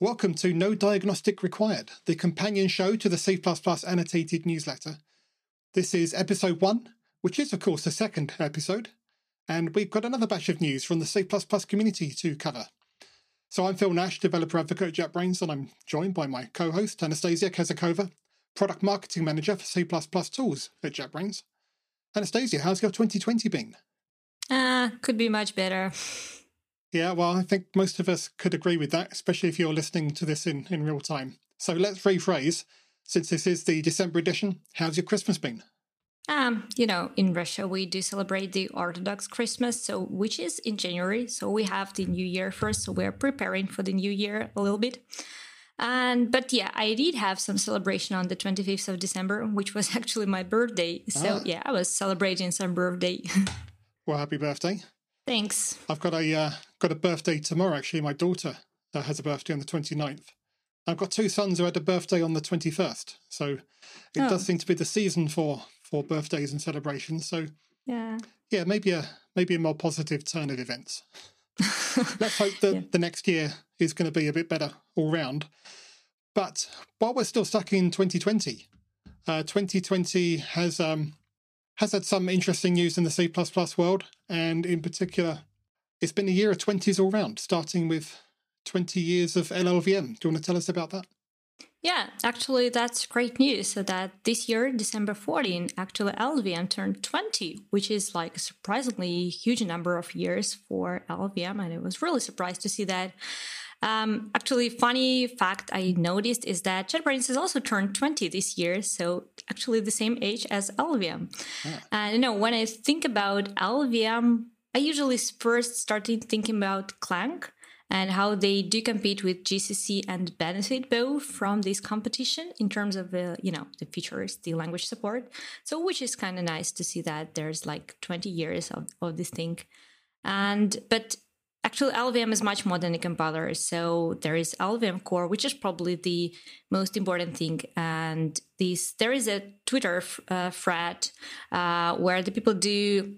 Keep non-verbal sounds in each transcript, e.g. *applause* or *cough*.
Welcome to No Diagnostic Required, the companion show to the C annotated newsletter. This is episode one, which is, of course, the second episode, and we've got another batch of news from the C community to cover. So I'm Phil Nash, developer advocate at JetBrains, and I'm joined by my co host, Anastasia Kazakova, product marketing manager for C tools at JetBrains. Anastasia, how's your 2020 been? Ah, uh, could be much better. Yeah, well, I think most of us could agree with that, especially if you're listening to this in, in real time. So let's rephrase. Since this is the December edition, how's your Christmas been? Um, you know, in Russia we do celebrate the Orthodox Christmas, so which is in January. So we have the New Year first, so we're preparing for the New Year a little bit. And but yeah, I did have some celebration on the 25th of December, which was *laughs* actually my birthday. So ah. yeah, I was celebrating some birthday. *laughs* well, happy birthday! Thanks. I've got a uh, got a birthday tomorrow. Actually, my daughter uh, has a birthday on the 29th. I've got two sons who had a birthday on the 21st. So it oh. does seem to be the season for for birthdays and celebrations. So yeah, yeah, maybe a maybe a more positive turn of events. *laughs* Let's hope that yeah. the next year is going to be a bit better all round. But while we're still stuck in 2020, uh, 2020 has um, has had some interesting news in the C world, and in particular, it's been a year of 20s all round, starting with 20 years of LLVM. Do you want to tell us about that? Yeah, actually, that's great news. That this year, December 14, actually LLVM turned 20, which is like a surprisingly huge number of years for LLVM. And I was really surprised to see that. Um, actually, funny fact I noticed is that JetBrains has also turned 20 this year, so actually the same age as LLVM. Yeah. And you know, when I think about LLVM, I usually first started thinking about Clang and how they do compete with GCC and benefit both from this competition in terms of uh, you know the features, the language support. So which is kind of nice to see that there's like 20 years of, of this thing. And but Actually, LLVM is much more than a compiler. So there is LLVM core, which is probably the most important thing. And this there is a Twitter uh, thread uh, where the people do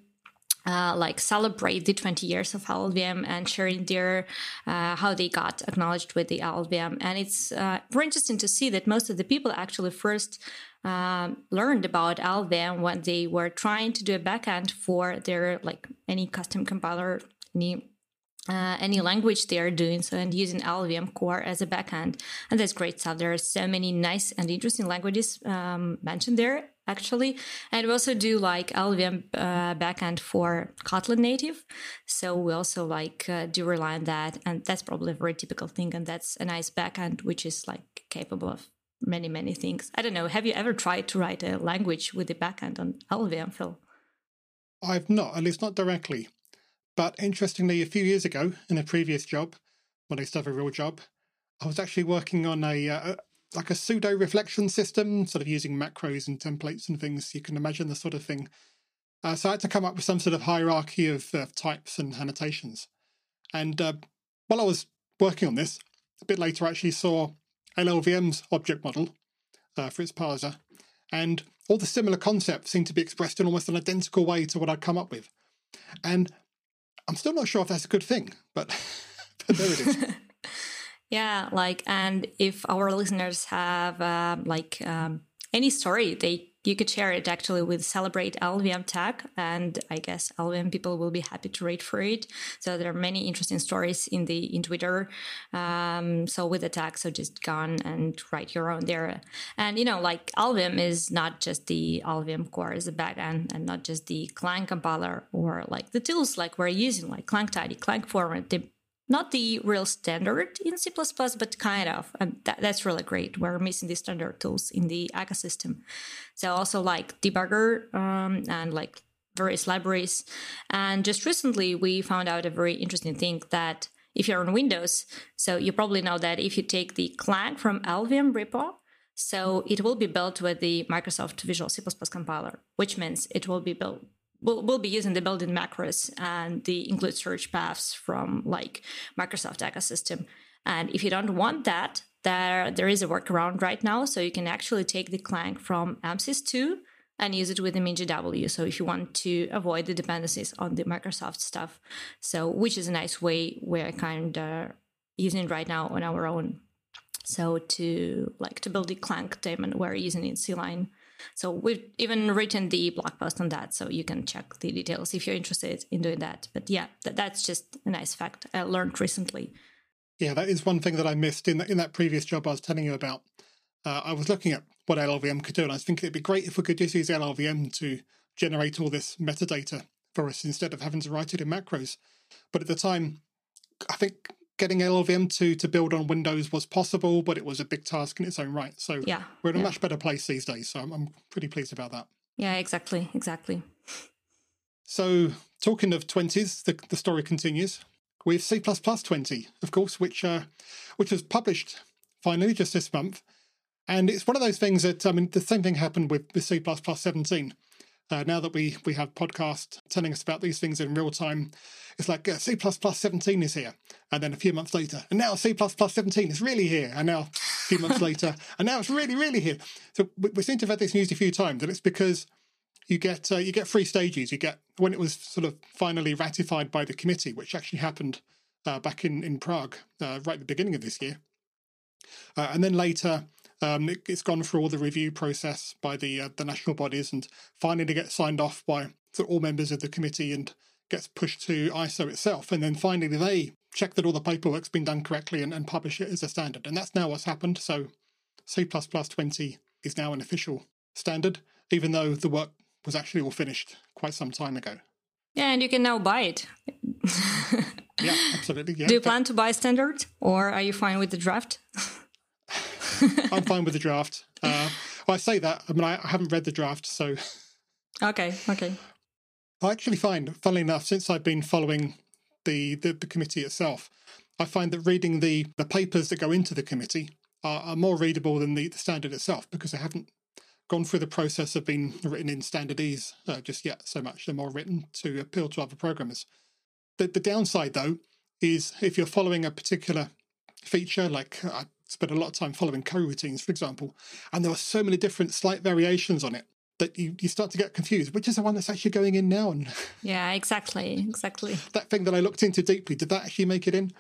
uh, like celebrate the 20 years of LLVM and sharing their uh, how they got acknowledged with the LLVM. And it's uh, very interesting to see that most of the people actually first um, learned about LLVM when they were trying to do a backend for their like any custom compiler, any uh, any language they are doing so and using LLVM core as a backend. And that's great stuff. There are so many nice and interesting languages um, mentioned there actually. And we also do like LLVM uh, backend for Kotlin native. So we also like uh, do rely on that and that's probably a very typical thing and that's a nice backend which is like capable of many many things. I don't know. Have you ever tried to write a language with the backend on LLVM Phil? I've not at least not directly but interestingly, a few years ago, in a previous job, when I to have a real job, I was actually working on a, uh, like a pseudo reflection system, sort of using macros and templates and things. You can imagine the sort of thing. Uh, so I had to come up with some sort of hierarchy of uh, types and annotations. And uh, while I was working on this, a bit later, I actually saw LLVM's object model uh, for its parser, and all the similar concepts seem to be expressed in almost an identical way to what I'd come up with. And I'm still not sure if that's a good thing, but, *laughs* but there it is. *laughs* yeah, like, and if our listeners have uh, like um, any story they you could share it actually with celebrate LLVM tag and i guess LLVM people will be happy to read for it. So there are many interesting stories in the in twitter um, so with the tag so just go on and write your own there. And you know like LLVM is not just the LLVM core as a backend and not just the clang compiler or like the tools like we're using like clang tidy clang format not the real standard in C++, but kind of. And that, that's really great. We're missing the standard tools in the ecosystem. So also like debugger um, and like various libraries. And just recently, we found out a very interesting thing that if you're on Windows, so you probably know that if you take the Clang from LLVM repo, so it will be built with the Microsoft Visual C++ compiler, which means it will be built we'll, we'll be using the built-in macros and the include search paths from like Microsoft ecosystem. And if you don't want that, there there is a workaround right now. So you can actually take the Clang from MSys2 and use it with the MinGW. So if you want to avoid the dependencies on the Microsoft stuff, so which is a nice way we're kind of using right now on our own So to like to build the Clang daemon, we're using in CLion. So we've even written the blog post on that, so you can check the details if you're interested in doing that. But yeah, that, that's just a nice fact I learned recently. Yeah, that is one thing that I missed in that in that previous job I was telling you about. Uh, I was looking at what LLVM could do, and I was thinking it'd be great if we could just use LLVM to generate all this metadata for us instead of having to write it in macros. But at the time, I think getting LLVM to to build on Windows was possible, but it was a big task in its own right. So yeah, we're in yeah. a much better place these days. So I'm, I'm pretty pleased about that. Yeah, exactly, exactly. So talking of twenties, the, the story continues with C++ 20, of course, which uh, which was published finally just this month. And it's one of those things that, I mean, the same thing happened with, with C++ 17. Uh, now that we, we have podcasts telling us about these things in real time, it's like uh, C++ 17 is here. And then a few months later, and now C++ 17 is really here. And now a few months later, *laughs* and now it's really, really here. So we, we seem to have had this news a few times, and it's because you get uh, you get three stages. You get when it was sort of finally ratified by the committee, which actually happened uh, back in in Prague uh, right at the beginning of this year, uh, and then later um, it, has gone through all the review process by the uh, the national bodies, and finally gets signed off by all members of the committee and gets pushed to ISO itself, and then finally they check that all the paperwork's been done correctly and, and publish it as a standard, and that's now what's happened. So C++ 20 is now an official standard, even though the work was actually all finished quite some time ago. Yeah, and you can now buy it. yeah, *laughs* absolutely. Yeah. Do you plan to buy standard, or are you fine with the draft? *laughs* *laughs* I'm fine with the draft. Uh, well, I say that. I mean, I, I haven't read the draft, so. Okay. Okay. I actually find, funnily enough, since I've been following the, the, the committee itself, I find that reading the, the papers that go into the committee are, are more readable than the, the standard itself because they haven't gone through the process of being written in standardese uh, just yet so much. They're more written to appeal to other programmers. The, the downside, though, is if you're following a particular feature, like I spent a lot of time following coroutines, for example, and there were so many different slight variations on it that you, you start to get confused. Which is the one that's actually going in now? And *laughs* yeah, exactly, exactly. that thing that I looked into deeply, did that actually make it in?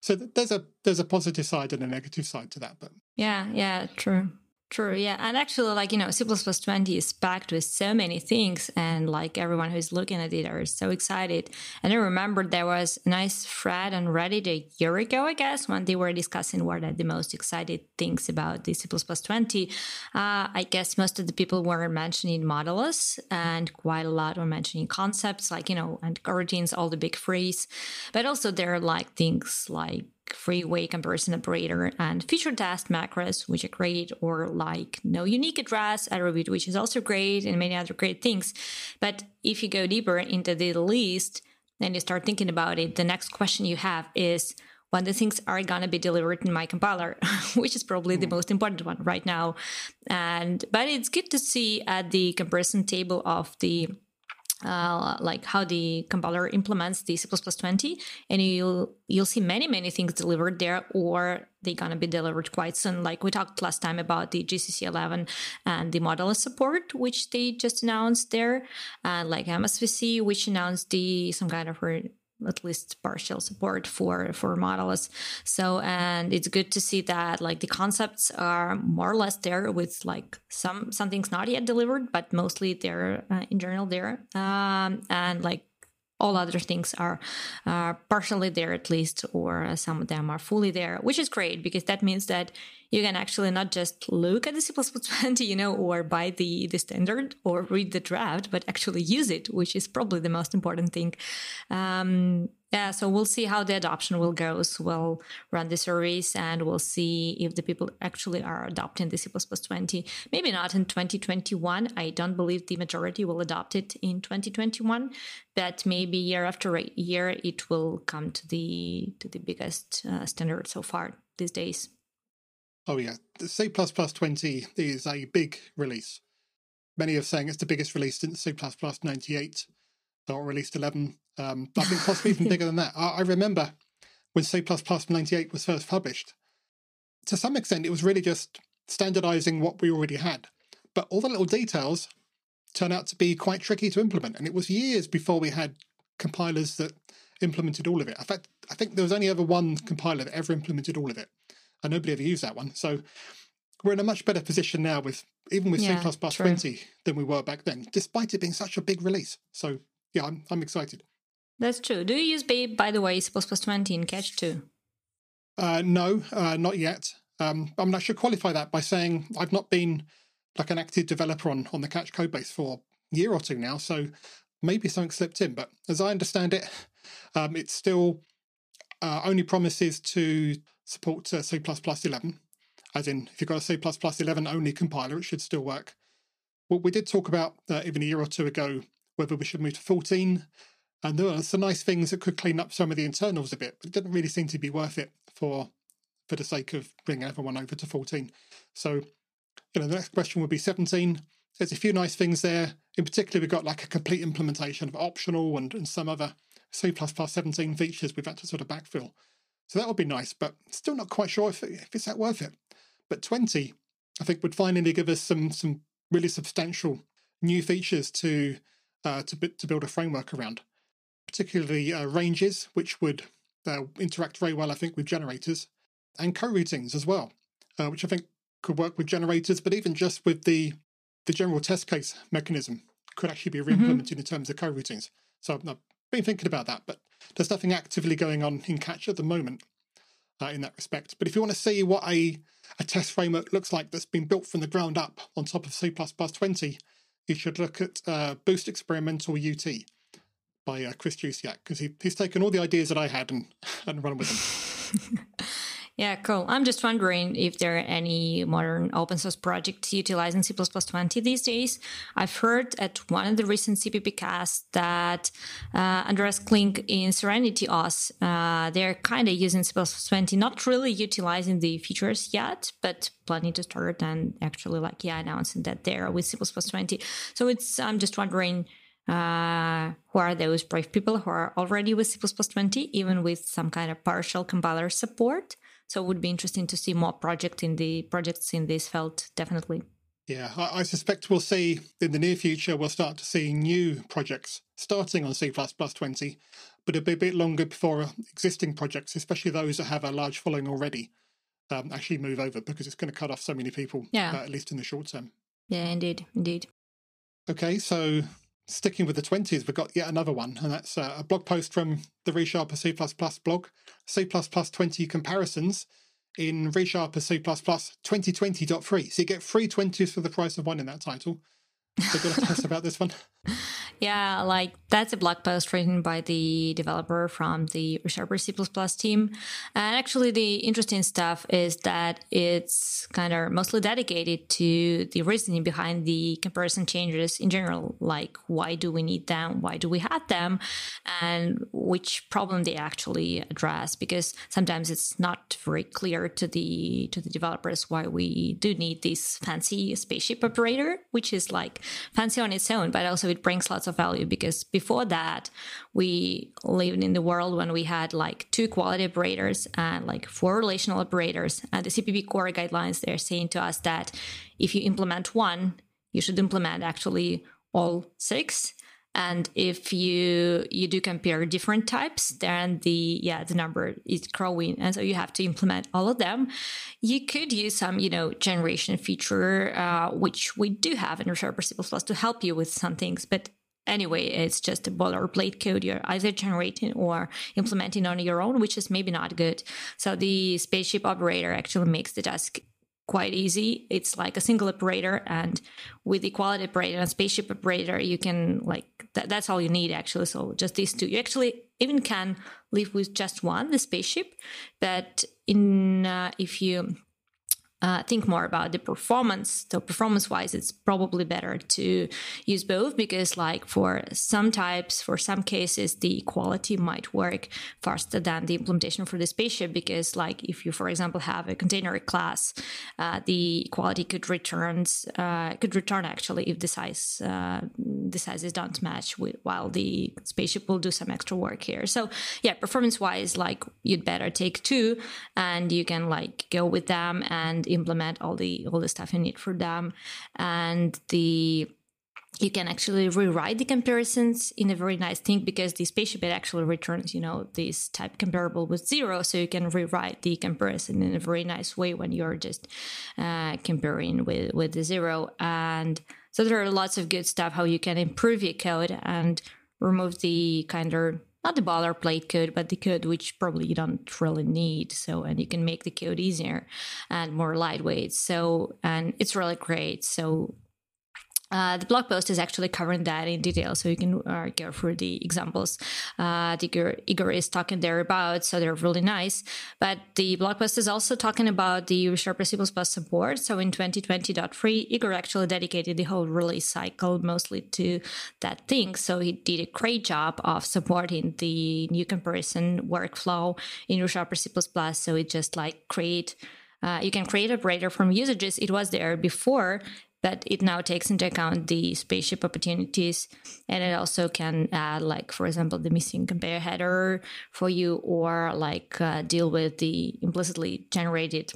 So there's a there's a positive side and a negative side to that, but yeah, yeah, true. True, yeah. And actually, like, you know, C 20 is packed with so many things, and like everyone who's looking at it are so excited. And I remember there was a nice thread on Reddit a year ago, I guess, when they were discussing what are the most excited things about the C 20. Uh, I guess most of the people were mentioning Modules, and quite a lot were mentioning concepts like, you know, and coroutines, all the big freeze. But also, there are like things like three-way comparison operator and feature test macros, which are great, or like no unique address attribute, which is also great, and many other great things. But if you go deeper into the list and you start thinking about it, the next question you have is when the things are gonna be delivered in my compiler, *laughs* which is probably the hmm. most important one right now. And but it's good to see at the comparison table of the uh, like how the compiler implements the C++ 20, and you'll you'll see many many things delivered there, or they're gonna be delivered quite soon. Like we talked last time about the GCC 11 and the Modules support, which they just announced there, and like MSVC, which announced the some kind of at least partial support for for models so and it's good to see that like the concepts are more or less there with like some something's not yet delivered but mostly they're uh, in general there. Um, and like all other things are uh, partially there at least or some of them are fully there which is great because that means that you can actually not just look at the C++20, *laughs* you know, or buy the, the standard or read the draft, but actually use it, which is probably the most important thing. Um, yeah, so we'll see how the adoption will go. So we'll run the surveys and we'll see if the people actually are adopting the C++ 20. Maybe not in 2021. I don't believe the majority will adopt it in 2021, but maybe year after year it will come to the to the biggest uh, standard so far these days. Oh yeah, C++ 20 is a big release. Many are saying it's the biggest release since C++ 98 or released 11. Um, I think possibly even bigger than that. I, I remember when C++ 98 was first published. To some extent, it was really just standardizing what we already had. But all the little details turn out to be quite tricky to implement. And it was years before we had compilers that implemented all of it. In fact, I think there was only ever one compiler that ever implemented all of it and nobody ever used that one. So we're in a much better position now with even with Yeah, C++ true. 20 than we were back then, despite it being such a big release. So yeah, I'm, I'm excited. That's true. Do you use, by, by the way, C++ 20 in Catch 2? Uh, no, uh, not yet. Um, I mean, I should qualify that by saying I've not been like an active developer on, on the Catch code base for a year or two now, so maybe something slipped in. But as I understand it, um, it still uh, only promises to support uh, C++ 11, as in if you've got a C++ 11 only compiler, it should still work. Well, we did talk about uh, even a year or two ago whether we should move to 14, and there were some nice things that could clean up some of the internals a bit, but it didn't really seem to be worth it for for the sake of bringing everyone over to 14. So, you know, the next question would be 17. There's a few nice things there. In particular, we've got like a complete implementation of optional and, and some other C++ 17 features we've had to sort of backfill. So that would be nice, but still not quite sure if, if it's that worth it. But 20, I think, would finally give us some some really substantial new features to uh, to to build a framework around, particularly uh, ranges, which would uh, interact very well, I think, with generators and coroutines as well, uh, which I think could work with generators, but even just with the the general test case mechanism could actually be re-implemented in terms of coroutines. So I've been thinking about that, but there's nothing actively going on in Catch at the moment uh, in that respect. But if you want to see what a, a test framework looks like that's been built from the ground up on top of C++ 20, you should look at uh, Boost Experimental UT by uh, Kris Jusiak, because he, he's taken all the ideas that I had and, *laughs* and run with them. *laughs* Yeah, cool. I'm just wondering if there are any modern open source projects utilizing C++ 20 these days. I've heard at one of the recent CPP casts that uh, Andreas Kling in Serenity OS, uh, they're kind of using C++ 20, not really utilizing the features yet, but planning to start and actually like, yeah, announcing that they're with C++ 20. So it's, I'm just wondering, uh, who are those brave people who are already with C++ 20, even with some kind of partial compiler support? So it would be interesting to see more project in the projects in this field, definitely. Yeah, I, I suspect we'll see in the near future, we'll start to see new projects starting on C++ 20, but it'll be a bit longer before existing projects, especially those that have a large following already, um, actually move over because it's going to cut off so many people, Yeah. uh, at least in the short term. Yeah, indeed, indeed. Okay, so sticking with the 20s, we've got yet another one, and that's uh, a blog post from the ReSharper C++ blog, C++ 20 comparisons in ReSharper C++ 2020.3. So you get three 20s for the price of one in that title. So got to tell us about this one. *laughs* Yeah, like that's a blog post written by the developer from the ReSharper C++ team. And actually, the interesting stuff is that it's kind of mostly dedicated to the reasoning behind the comparison changes in general, like why do we need them, why do we have them, and which problem they actually address. Because sometimes it's not very clear to the to the developers why we do need this fancy spaceship operator, which is like fancy on its own, but also it brings lots of value because before that we lived in the world when we had like two equality operators and like four relational operators. And the cpp core guidelines they're saying to us that if you implement one you should implement actually all six and if you you do compare different types then the yeah the number is growing. And so you have to implement all of them. You could use some you know generation feature uh, which we do have in ReSharper C++ to help you with some things. But anyway it's just a boilerplate code you're either generating or implementing on your own which is maybe not good. So the spaceship operator actually makes the task quite easy. It's like a single operator, and with the quality operator and spaceship operator, you can like that, that's all you need actually. So just these two. You actually even can live with just one, the spaceship, but in uh, if you uh, think more about the performance. So performance wise, it's probably better to use both because, like for some types, for some cases, the quality might work faster than the implementation for the spaceship. Because, like if you, for example, have a container class, uh, the quality could return uh, could return actually if the size uh, the sizes don't match with while the spaceship will do some extra work here. So yeah, performance wise, like you'd better take two, and you can like go with them and implement all the all the stuff you need for them. And the you can actually rewrite the comparisons in a very nice thing because the spaceship it actually returns you know this type comparable with zero. So you can rewrite the comparison in a very nice way when you're just uh, comparing with with the zero. And so there are lots of good stuff how you can improve your code and remove the kind of not the boilerplate code, but the code which probably you don't really need. So, and you can make the code easier and more lightweight. So, and it's really great. So, uh, the blog post is actually covering that in detail, so you can uh, go through the examples uh, Igor, Igor is talking there about. So they're really nice. But the blog post is also talking about the ReSharper C++ support. So in 2020.3, Igor actually dedicated the whole release cycle mostly to that thing. So he did a great job of supporting the new comparison workflow in ReSharper C++. So it just like create. Uh, you can create a operator from usages. It was there before, but it now takes into account the spaceship opportunities. And it also can add like for example the missing compare header for you or like uh, deal with the implicitly generated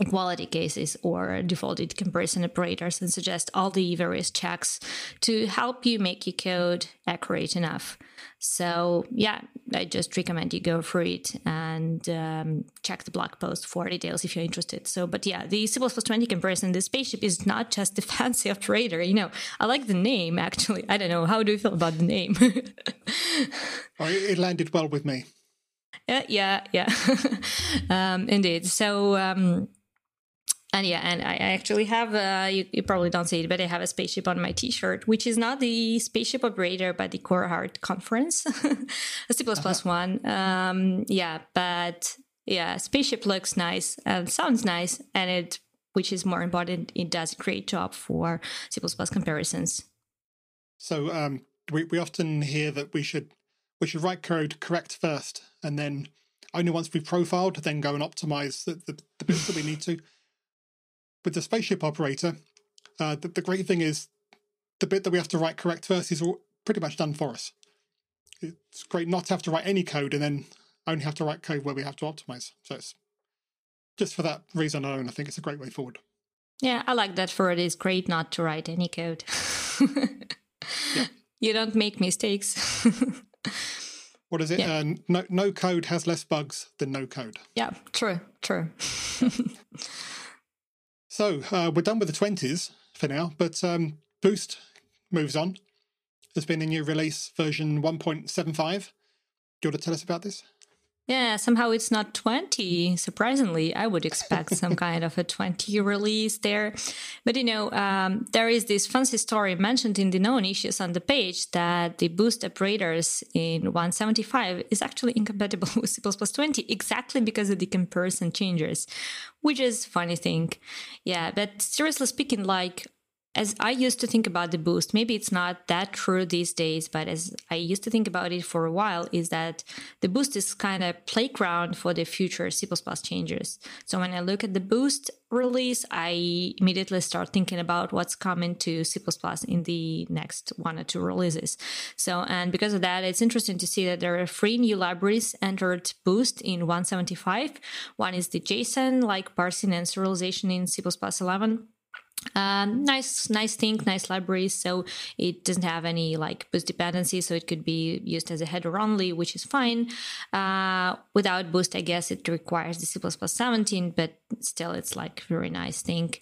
equality cases or defaulted comparison operators and suggest all the various checks to help you make your code accurate enough. So, yeah, I just recommend you go through it and um, check the blog post for details if you're interested. So, but yeah, the C 20 comparison, the spaceship is not just a *laughs* fancy operator. You know, I like the name actually. I don't know. How do you feel about the name? *laughs* oh, it landed well with me. Uh, yeah, yeah, *laughs* um, indeed. So, um, and yeah, and I actually have, uh, you, you, probably don't see it, but I have a spaceship on my t shirt, which is not the spaceship operator, but the CoreHard conference, *laughs* a C uh-huh. one. Um, yeah, but yeah, spaceship looks nice and sounds nice, and it, which is more important, it does a great job for C comparisons. So um, we, we often hear that we should we should write code correct first, and then only once we've profiled, then go and optimize the, the, the bits that we need to with the spaceship operator, uh, the, the, great thing is the bit that we have to write correct first is all pretty much done for us. It's great not to have to write any code and then only have to write code where we have to optimize. So it's just for that reason alone, I think it's a great way forward. Yeah, I like that for it is great not to write any code. yeah. *laughs* You don't make mistakes. *laughs* what is it? Yeah. Uh, no, no code has less bugs than no code. Yeah, true, true. *laughs* So uh, we're done with the 20s for now, but um, Boost moves on. There's been a new release, version 1.75. Do you want to tell us about this? Yeah, somehow it's not 20. Surprisingly, I would expect some *laughs* kind of a 20 release there. But you know, um, there is this fancy story mentioned in the known issues on the page that the boost operators in 175 is actually incompatible *laughs* with C 20 exactly because of the comparison changes, which is funny thing. Yeah, but seriously speaking, like as I used to think about the boost, maybe it's not that true these days, but as I used to think about it for a while, is that the boost is kind of playground for the future C++ changes. So when I look at the boost release, I immediately start thinking about what's coming to C++ in the next one or two releases. So, and because of that, it's interesting to see that there are three new libraries entered boost in 175. One is the JSON, like parsing and serialization in C++ 11 um, nice nice thing nice library so it doesn't have any like boost dependency so it could be used as a header only which is fine uh, without boost i guess it requires the c++ 17 but still it's like very nice thing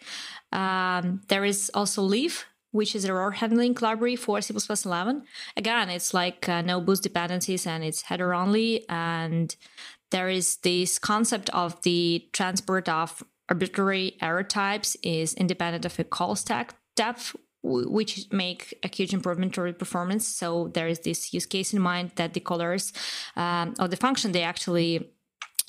um, there is also leaf which is error handling library for C++ 11. Again, it's like uh, no boost dependencies and it's header only. And there is this concept of the transport of arbitrary error types is independent of a call stack depth which make a huge improvement to performance. So there is this use case in mind that the callers um, or the function they actually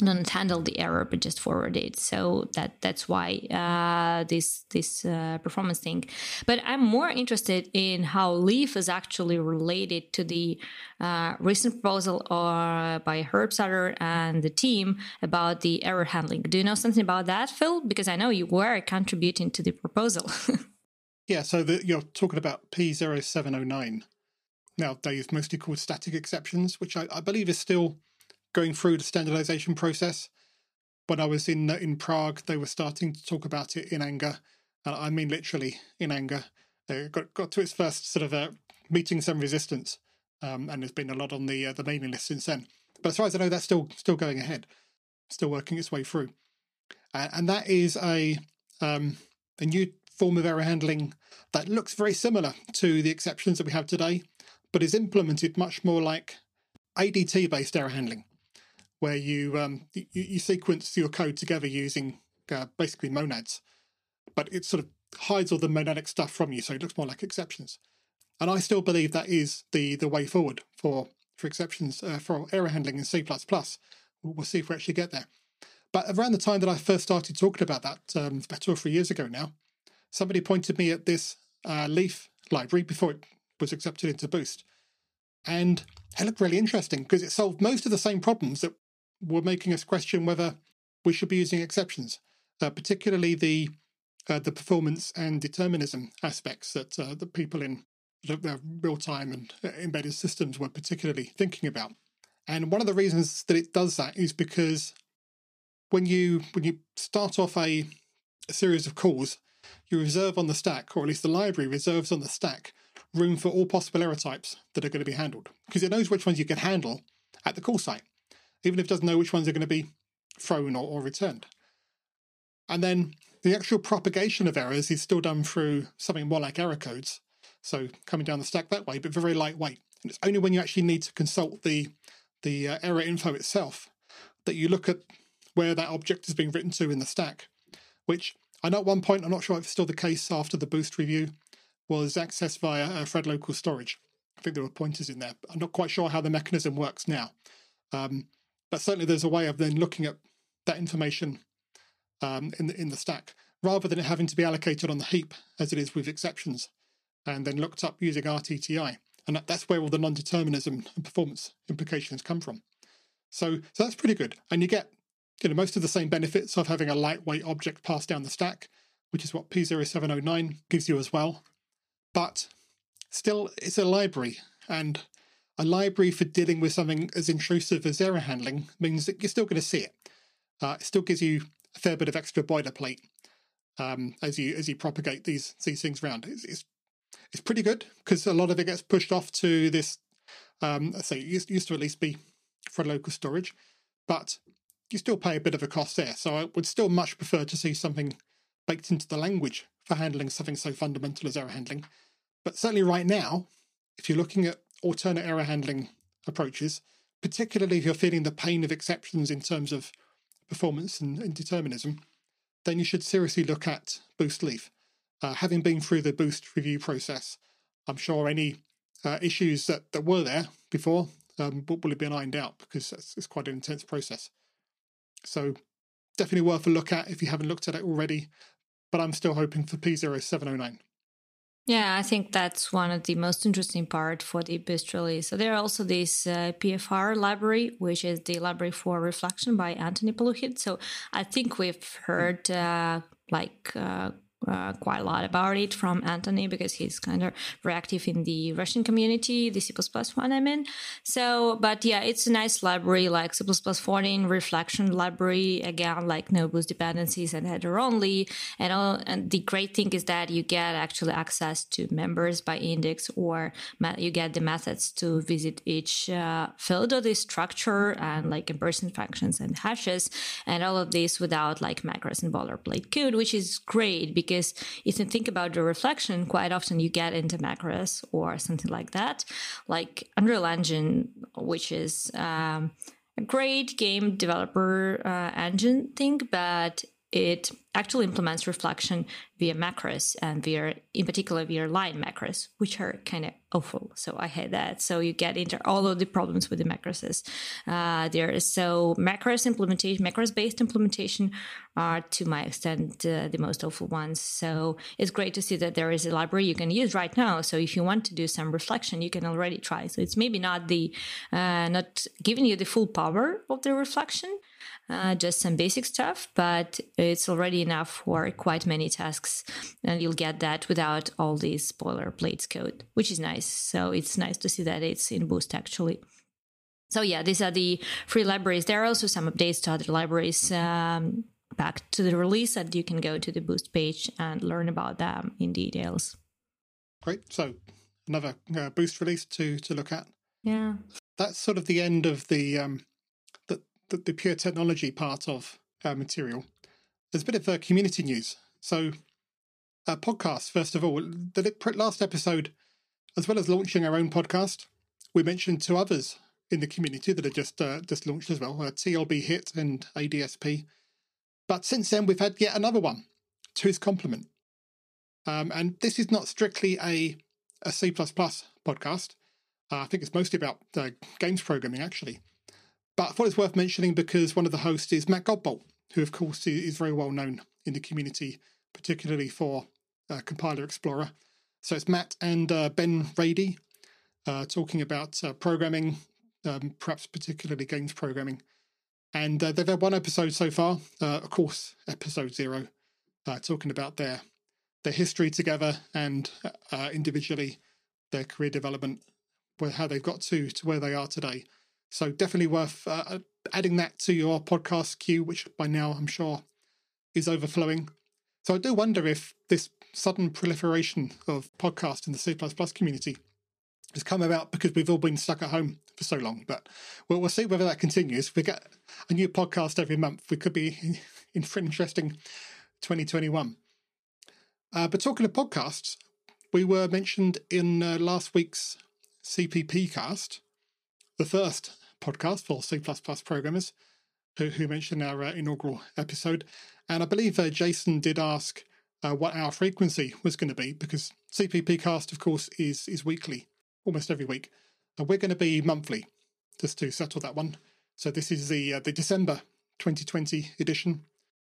don't handle the error but just forward it. So that that's why uh, this this uh, performance thing. But i'm more interested in how leaf is actually related to the uh, recent proposal uh, by herb sutter and the team about the error handling. Do you know something about that phil? Because i know you were contributing to the proposal. *laughs* Yeah so the, you're talking about p0709 nowadays mostly called static exceptions which I, I believe is still going through the standardization process. When I was in in Prague, they were starting to talk about it in anger. and I mean, literally in anger. It got got to its first sort of uh, meeting some resistance, um, and there's been a lot on the uh, the mailing list since then. But as far as I know, that's still still going ahead, still working its way through, uh, and that is a um, a new form of error handling that looks very similar to the exceptions that we have today, but is implemented much more like ADT based error handling, where you, um, you, you sequence your code together using uh, basically monads, but it sort of hides all the monadic stuff from you, so it looks more like exceptions. And I still believe that is the the way forward for for exceptions uh, for error handling in C++. We'll, see if we actually get there. But around the time that I first started talking about that, um, about two or three years ago now, somebody pointed me at this uh, Leaf library before it was accepted into Boost. And it looked really interesting because it solved most of the same problems that were making us question whether we should be using exceptions, uh, particularly the uh, the performance and determinism aspects that uh, the people in the real time and uh, embedded systems were particularly thinking about. And one of the reasons that it does that is because when you when you start off a, a series of calls, you reserve on the stack, or at least the library reserves on the stack, room for all possible error types that are going to be handled because it knows which ones you can handle at the call site, even if it doesn't know which ones are going to be thrown or, or returned. And then the actual propagation of errors is still done through something more like error codes, so coming down the stack that way, but very lightweight. And it's only when you actually need to consult the the uh, error info itself that you look at where that object is being written to in the stack, which I know at one point, I'm not sure if it's still the case after the boost review, was accessed via uh, thread local storage. I think there were pointers in there. I'm not quite sure how the mechanism works now. Um, but certainly there's a way of then looking at that information um, in, the, in the stack rather than it having to be allocated on the heap as it is with exceptions and then looked up using RTTI. And that, that's where all the non-determinism and performance implications come from. So, so that's pretty good. And you get you know, most of the same benefits of having a lightweight object pass down the stack, which is what P0709 gives you as well. But still, it's a library, and a library for dealing with something as intrusive as error handling means that you're still going to see it. Uh, it still gives you a fair bit of extra boilerplate um, as you as you propagate these these things around. It's, it's, it's pretty good because a lot of it gets pushed off to this. Um, say it used, used to at least be for local storage, but you still pay a bit of a cost there. So I would still much prefer to see something baked into the language for handling something so fundamental as error handling. But certainly right now, if you're looking at alternate error handling approaches, particularly if you're feeling the pain of exceptions in terms of performance and, and determinism, then you should seriously look at Boost Leaf. Uh, having been through the Boost review process, I'm sure any uh, issues that, that were there before um, will, have been ironed out because it's quite an intense process. So definitely worth a look at if you haven't looked at it already. But I'm still hoping for P0709. Yeah, I think that's one of the most interesting part for the Boost release. So there are also this uh, PFR library, which is the library for reflection by Anthony Polukhin. So I think we've heard uh, like uh, uh, quite a lot about it from Anthony because he's kind of very active in the Russian community, the C++ one I'm in. So, but yeah, it's a nice library like C++ 14 reflection library. Again, like no boost dependencies and header only. And, all, and the great thing is that you get actually access to members by index or you get the methods to visit each uh, field of the structure and like in-person functions and hashes and all of this without like macros and boilerplate code, which is great because because if you think about the reflection, quite often you get into macros or something like that, like Unreal Engine, which is um, a great game developer uh, engine thing, but it actually implements reflection via macros and via, in particular, via line macros, which are kind of awful. So I hate that. So you get into all of the problems with the macros. Uh, there, so macros implementation, macros based implementation are, to my extent, uh, the most awful ones. So it's great to see that there is a library you can use right now. So if you want to do some reflection, you can already try. So it's maybe not the uh, not giving you the full power of the reflection, uh, just some basic stuff, but it's already enough for quite many tasks. And you'll get that without all these boilerplates code, which is nice. So it's nice to see that it's in Boost actually. So yeah, these are the free libraries. There are also some updates to other libraries um, back to the release that you can go to the Boost page and learn about them in details. Great. So another uh, boost release to to look at. Yeah. That's sort of the end of the um, the, the, pure technology part of uh, material. There's a bit of uh, community news. So, uh, podcasts, first of all. The last episode, as well as launching our own podcast, we mentioned two others in the community that are just uh, just launched as well uh, TLB Hit and ADSP. But since then, we've had yet another one, Two's Complement. Um, and this is not strictly a, a C podcast. Uh, I think it's mostly about uh, games programming, actually. But I thought it's worth mentioning because one of the hosts is Matt Godbolt, who, of course, is very well known in the community, particularly for uh, Compiler Explorer. So it's Matt and uh, Ben Rady uh, talking about uh, programming, um, perhaps particularly games programming. And they've had one episode so far, of course, episode zero, talking about their their history together and individually their career development where how they've got to to where they are today. So definitely worth uh, adding that to your podcast queue, which by now I'm sure is overflowing. So I do wonder if this sudden proliferation of podcasts in the C++ community has come about because we've all been stuck at home for so long. But we'll, we'll see whether that continues. If we get a new podcast every month, we could be *laughs* in, in for an interesting 2021. Uh, but talking of podcasts, we were mentioned in uh, last week's CPP cast, the first podcast for C programmers, who, who mentioned our uh, inaugural episode. And I believe uh, Jason did ask uh, what our frequency was going to be, because CPP cast, of course, is, is weekly, almost every week. And we're going to be monthly, just to settle that one. So this is the uh, the December 2020 edition.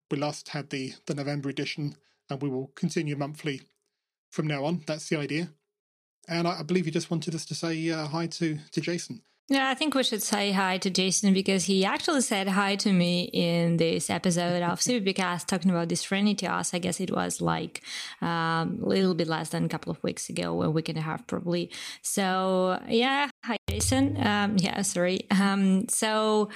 We last had the, the November edition, and we will continue monthly from now on. That's the idea. And I, I believe you just wanted us to say uh, hi to, to Jason. Yeah, I think we should say hi to Jason because he actually said hi to me in this episode of CPPcast talking about this friendly to us. I guess it was like um, a little bit less than a couple of weeks ago, a week and a half probably. So yeah, hi Jason. Um, yeah, sorry. Um, so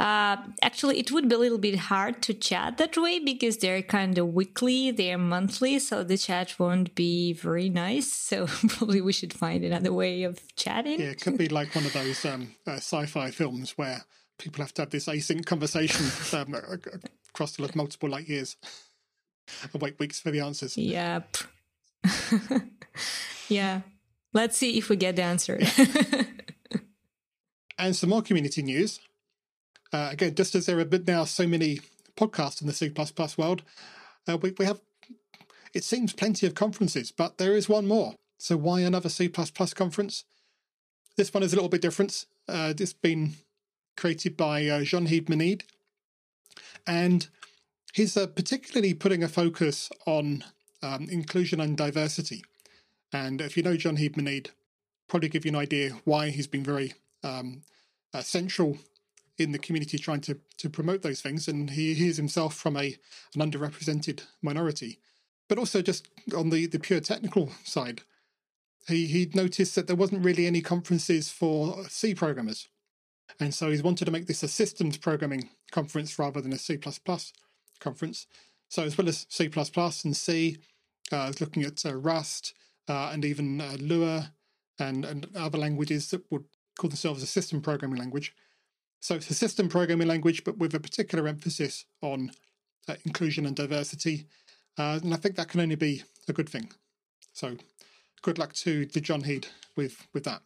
uh, actually, it would be a little bit hard to chat that way because they're kind of weekly, they're monthly, so the chat won't be very nice. So *laughs* probably we should find another way of chatting. Yeah, it could be like one of those. Um, uh, sci-fi films where people have to have this async conversation *laughs* um, across the multiple light years and wait weeks for the answers. Yep. *laughs* yeah. Let's see if we get the answer. *laughs* and some more community news. Uh, again, just as there are now so many podcasts in the C++ world, uh, we, we have, it seems, plenty of conferences, but there is one more. So why another C++ conference? This one is a little bit different. Uh, it's been created by uh, Jean-Yves and he's uh, particularly putting a focus on um, inclusion and diversity. And if you know Jean-Yves probably give you an idea why he's been very um, uh, central in the community trying to, to promote those things. And he, he is himself from a an underrepresented minority. But also just on the, the pure technical side, he he noticed that there wasn't really any conferences for C programmers, and so he's wanted to make this a systems programming conference rather than a C conference. So as well as C and C, uh, looking at uh, Rust uh, and even uh, Lua and and other languages that would call themselves a system programming language. So it's a system programming language, but with a particular emphasis on uh, inclusion and diversity. Uh, and I think that can only be a good thing. So good luck to, to Jean-Yves with, with that.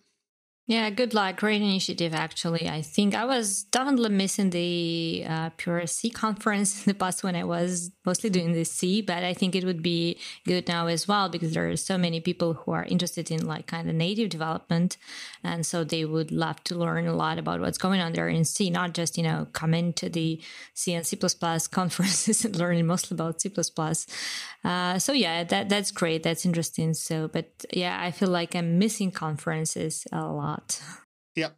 Yeah, good luck. Great initiative, actually. I think I was definitely missing the uh, Pure C conference *laughs* in the past when I was mostly doing the C, but I think it would be good now as well because there are so many people who are interested in like kind of native development. And so they would love to learn a lot about what's going on there in C, not just, you know, come into the C and C *laughs* conferences and learning mostly about C. Uh, so yeah, that that's great. That's interesting. So, but yeah, I feel like I'm missing conferences a lot lot. Yep.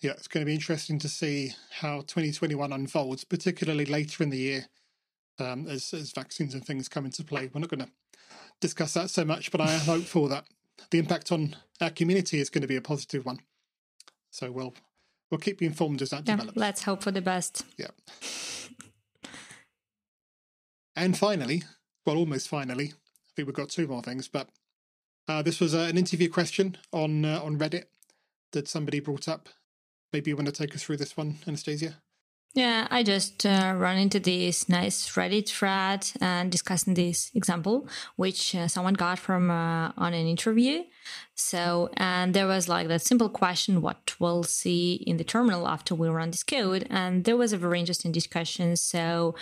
Yeah, it's going to be interesting to see how 2021 unfolds, particularly later in the year um, as, as vaccines and things come into play. We're not going to discuss that so much, but I am hopeful that the impact on our community is going to be a positive one. So we'll we'll keep you informed as that yeah, develops. Let's hope for the best. Yeah. and finally, well, almost finally, I think we've got two more things, but Uh, this was uh, an interview question on uh, on Reddit that somebody brought up. Maybe you want to take us through this one, Anastasia? Yeah, I just uh, run into this nice Reddit thread and discussing this example, which uh, someone got from uh, on an interview. So, and there was like that simple question, what we'll see in the terminal after we run this code. And there was a very interesting discussion. So,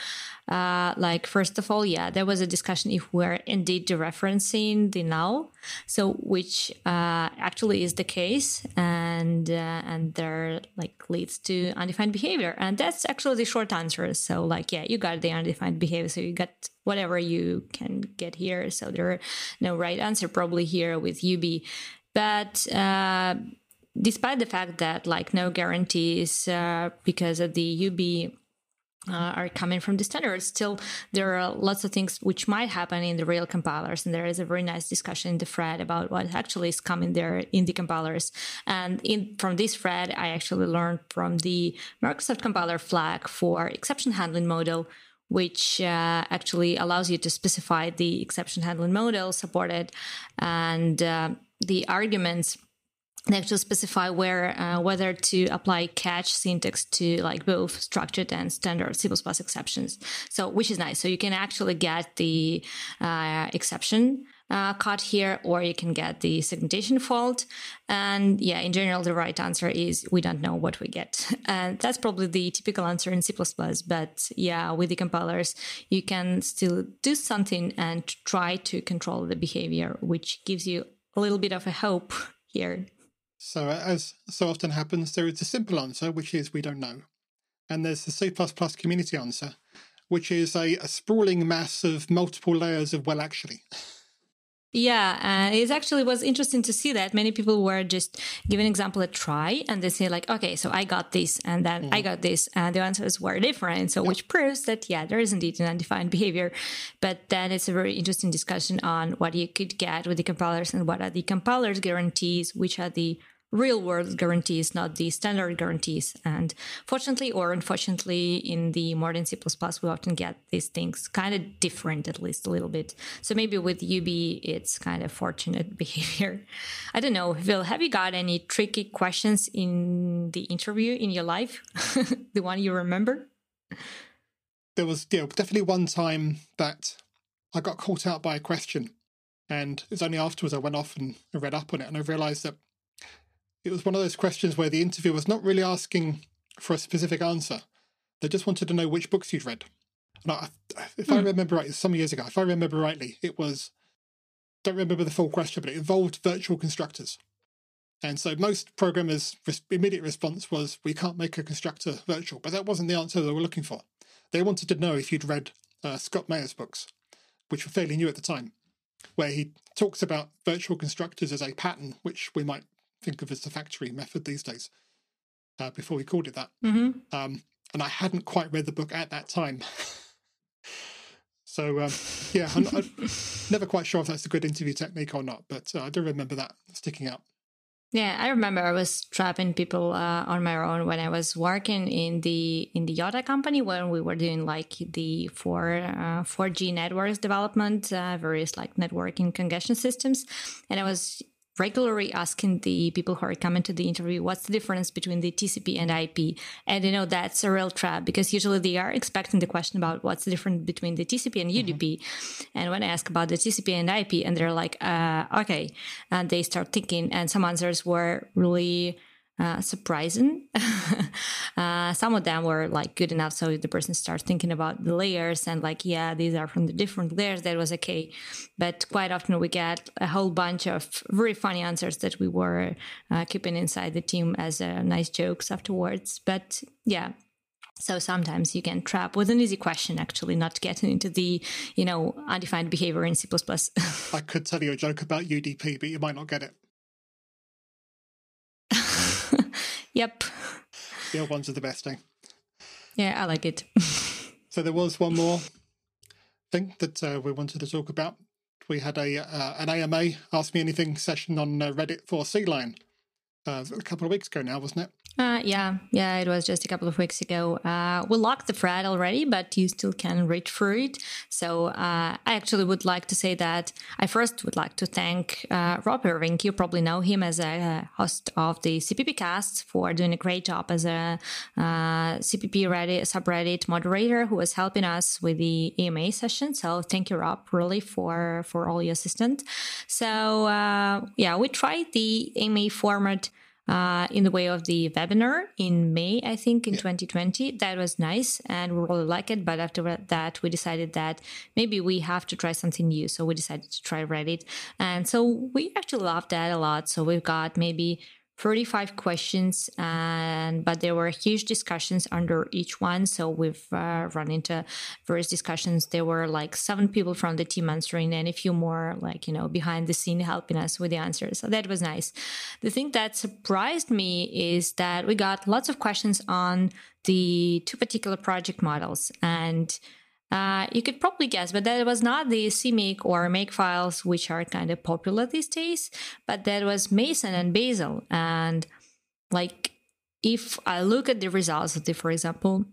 uh, like, first of all, yeah, there was a discussion if we're indeed dereferencing the null. So, which uh, actually is the case. And, uh, and there like leads to undefined behavior. And that's actually the short answer. So, like, yeah, you got the undefined behavior. So you got whatever you can get here. So there are no right answer probably here with UB. But uh, despite the fact that like no guarantees uh, because of the UB uh, are coming from the standards. Still, there are lots of things which might happen in the real compilers, and there is a very nice discussion in the thread about what actually is coming there in the compilers. And in from this thread, I actually learned from the Microsoft compiler flag for exception handling model, which uh, actually allows you to specify the exception handling model supported and uh, the arguments they actually specify where uh, whether to apply catch syntax to like both structured and standard C++ exceptions. So which is nice. So you can actually get the uh, exception uh, caught here, or you can get the segmentation fault. And yeah, in general, the right answer is we don't know what we get. *laughs* And that's probably the typical answer in C++. But yeah, with the compilers, you can still do something and try to control the behavior, which gives you a little bit of a hope *laughs* here. So, as so often happens, there is a simple answer, which is we don't know. And there's the C++ community answer, which is a, a sprawling mass of multiple layers of well, actually. *laughs* Yeah, and it actually was interesting to see that many people were just giving example a try and they say like, okay, so I got this and then mm. I got this and the answers were different. So yep. which proves that yeah, there is indeed an undefined behavior. But then it's a very interesting discussion on what you could get with the compilers and what are the compilers guarantees, which are the real world guarantees, not the standard guarantees. And fortunately or unfortunately, in the modern C++, we often get these things kind of different, at least a little bit. So maybe with UB, it's kind of fortunate *laughs* behavior. I don't know. Phil, have you got any tricky questions in the interview in your life? *laughs* the one you remember? There was yeah, definitely one time that I got caught out by a question. And it was only afterwards I went off and read up on it and I realized that it was one of those questions where the interviewer was not really asking for a specific answer. They just wanted to know which books you'd read. And I, if I hmm. remember right, some years ago, if I remember rightly, it was, don't remember the full question, but it involved virtual constructors. And so most programmers' immediate response was, we can't make a constructor virtual. But that wasn't the answer they were looking for. They wanted to know if you'd read uh, Scott Meyers' books, which were fairly new at the time, where he talks about virtual constructors as a pattern, which we might think of as the factory method these days. Uh, before we called it that, mm-hmm. um, and I hadn't quite read the book at that time. *laughs* so um, yeah, I'm, I'm, *laughs* never quite sure if that's a good interview technique or not, but uh, I do remember that sticking out. Yeah, I remember I was trapping people uh, on my own when I was working in the in the Yota company when we were doing like the four uh, four G networks development, uh, various like networking congestion systems, and I was regularly asking the people who are coming to the interview what's the difference between the TCP and IP. And you know, that's a real trap because usually they are expecting the question about what's the difference between the TCP and UDP. Mm-hmm. And when I ask about the TCP and IP, and they're like, uh, okay, and they start thinking, and some answers were really uh, surprising. *laughs* uh, some of them were like good enough, so the person starts thinking about the layers and like, yeah, these are from the different layers. That was okay, but quite often we get a whole bunch of very funny answers that we were uh, keeping inside the team as uh, nice jokes afterwards. But yeah, so sometimes you can trap with an easy question, actually, not getting into the, you know, undefined behavior in C++. *laughs* I could tell you a joke about UDP, but you might not get it. *laughs* Yep. The old ones are the best, thing. Yeah, I like it. *laughs* so there was one more thing that uh, we wanted to talk about. We had a uh, an AMA Ask Me Anything session on uh, Reddit for CLion uh, a couple of weeks ago now, wasn't it? Uh, yeah, yeah, it was just a couple of weeks ago. Uh, we locked the thread already, but you still can read through it. So uh, I actually would like to say that I first would like to thank uh, Rob Irving. You probably know him as a host of the CppCast for doing a great job as a uh, CPP Reddit subreddit moderator who was helping us with the AMA session. So thank you, Rob, really for for all your assistance. So uh, yeah, we tried the AMA format uh, in the way of the webinar in May, I think, in yeah. 2020. That was nice and we really like it. But after that, we decided that maybe we have to try something new. So we decided to try Reddit. And so we actually loved that a lot. So we've got maybe 35 questions and but there were huge discussions under each one. So we've uh, run into various discussions. There were like seven people from the team answering and a few more like you know behind the scene helping us with the answers. So that was nice. The thing that surprised me is that we got lots of questions on the two particular project models and uh, you could probably guess, but that was not the CMake or Make files, which are kind of popular these days, but that was Meson and Bazel. And like, if I look at the results of the, for example,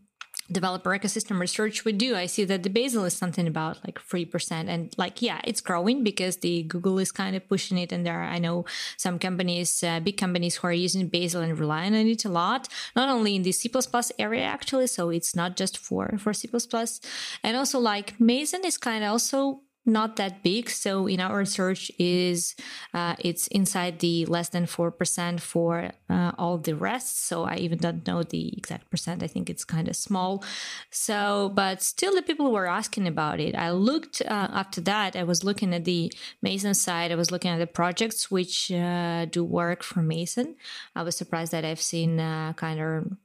developer ecosystem research we do, I see that the Bazel is something about like 3%. And like, yeah, it's growing because the Google is kind of pushing it. And there are, I know some companies, uh, big companies who are using Bazel and relying on it a lot, not only in the C++ area actually. So it's not just for, for C++. And also like Meson is kind of also not that big. So in our research is uh, it's inside the less than four percent for uh, all the rest. So I even don't know the exact percent. I think it's kind of small. So, but still, the people were asking about it. I looked uh, after that. I was looking at the Meson side. I was looking at the projects which uh, do work for Meson. I was surprised that I've seen uh, kind of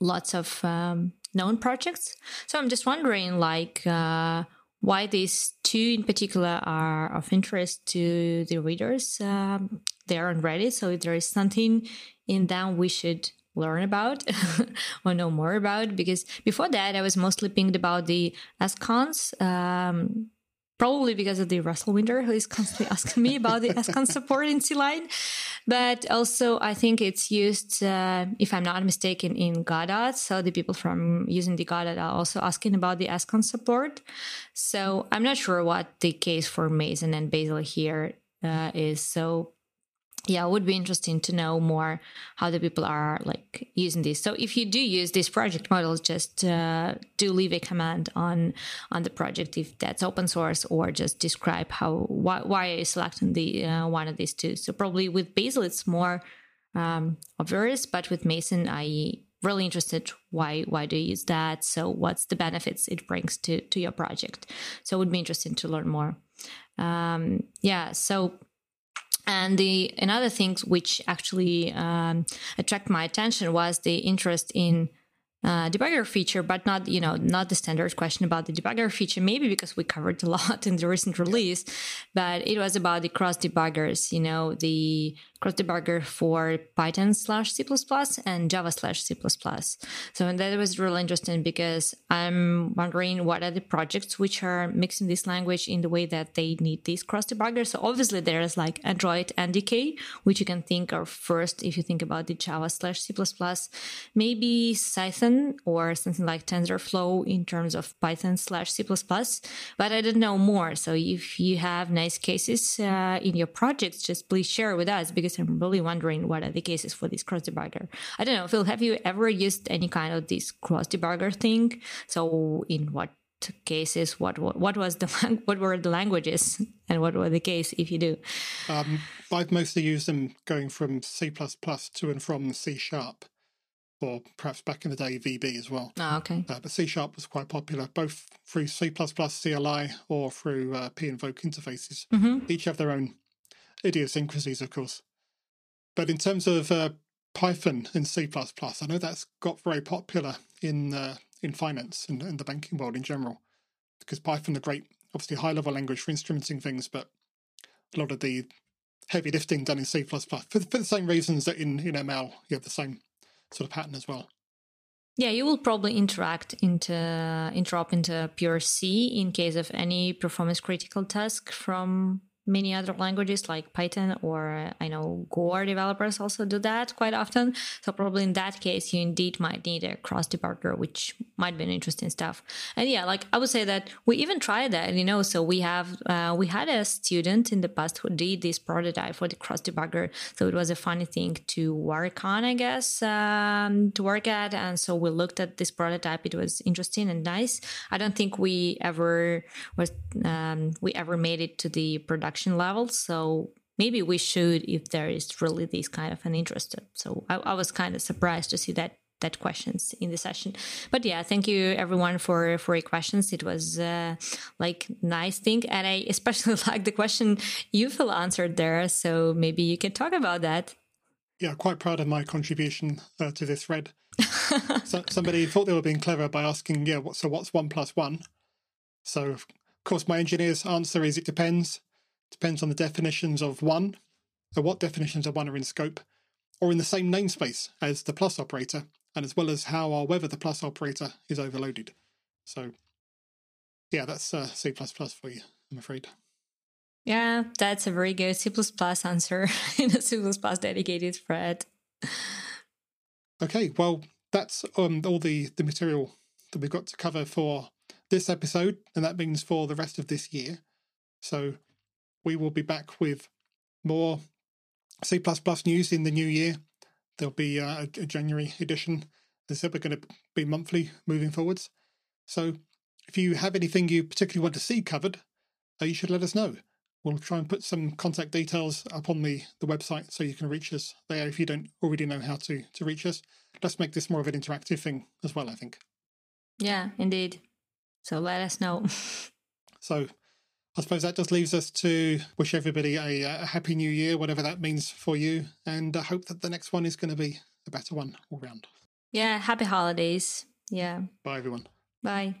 lots of um, known projects. So I'm just wondering, like uh, why these two in particular are of interest to the readers. Um, they're on Reddit, so if there is something in them we should learn about *laughs* or know more about, because before that I was mostly pinged about the SCons. Um, probably because of the Russel Winder, who is constantly *laughs* asking me about the SCons support in CLion. But also, I think it's used, uh, if I'm not mistaken, in Godot. So the people from using the Godot are also asking about the SCons support. So I'm not sure what the case for Meson and Bazel here uh, is. So yeah, it would be interesting to know more how the people are like using this. So if you do use this project model, just uh, do leave a comment on on the project if that's open source, or just describe how why, why are you selecting the uh, one of these two. So probably with Bazel it's more um, obvious, but with Meson, I really interested why why do you use that. So what's the benefits it brings to to your project? So it would be interesting to learn more. Um, yeah, so and the another thing which actually um, attracted my attention was the interest in uh, debugger feature, but not you know not the standard question about the debugger feature. Maybe because we covered a *laughs* lot in the recent release, but it was about the cross debuggers. You know the cross debugger for Python slash C and Java slash C. So that was really interesting because I'm wondering what are the projects which are mixing this language in the way that they need these cross debuggers. So obviously there's like Android and NDK, which you can think of first if you think about the Java slash C. Maybe Or something like TensorFlow in terms of Python slash C. But I don't know more. So if you have nice cases uh, in your projects, just please share with us because because I'm really wondering what are the cases for this cross debugger. I don't know, Phil, have you ever used any kind of this cross debugger thing? So in what cases what, what what was the *laughs* what were the languages and what were the case if you do um, i've mostly used them going from c++ to and from c sharp or perhaps back in the day vb as well. Oh, okay. Uh, but c sharp was quite popular both through c++ cli or through uh, p-invoke interfaces. Mm-hmm. each have their own idiosyncrasies of course. But in terms of uh, Python and C++, I know that's got very popular in uh, in finance and, and the banking world in general, because Python a great, obviously high level language for instrumenting things, but a lot of the heavy lifting done in C++ for, for the same reasons that in, in ML you have the same sort of pattern as well. Yeah, you will probably interact into interop into pure C in case of any performance critical task from many other languages like Python or I know Go developers also do that quite often. So probably in that case, you indeed might need a cross debugger, which might be an interesting stuff. And yeah, like I would say that we even tried that, you know. So we have uh, we had a student in the past who did this prototype for the cross debugger. So it was a funny thing to work on, I guess, um, to work at. And so we looked at this prototype. It was interesting and nice. I don't think we ever was um, we ever made it to the production production level. So maybe we should if there is really this kind of an interest. So I, I was kind of surprised to see that that questions in the session. But yeah thank you everyone for for your questions. It was uh, like nice thing. And i especially *laughs* like the question you feel answered there. So maybe you can talk about that. Yeah quite proud of my contribution uh, to this thread. *laughs* So, somebody thought they were being clever by asking yeah what, so what's one plus one? So of course my engineer's answer is it depends depends on the definitions of one, or what definitions of one are in scope, or in the same namespace as the plus operator, and as well as how or whether the plus operator is overloaded. So, yeah, that's uh, C++ for you, I'm afraid. Yeah, that's a very good C++ answer *laughs* in a C++ dedicated thread. Okay, well, that's um, all the, the material that we've got to cover for this episode, and that means for the rest of this year. So we will be back with more C++ news in the new year. There'll be uh, a, January edition. As I said, we're going to be monthly moving forwards. So if you have anything you particularly want to see covered, uh, you should let us know. We'll try and put some contact details up on the, the website so you can reach us there if you don't already know how to, to reach us. Let's make this more of an interactive thing as well, I think. Yeah, indeed. So let us know. *laughs* so I suppose that just leaves us to wish everybody a, a happy new year, whatever that means for you, and I hope that the next one is going to be a better one all round. Yeah, happy holidays. Yeah. Bye, everyone. Bye.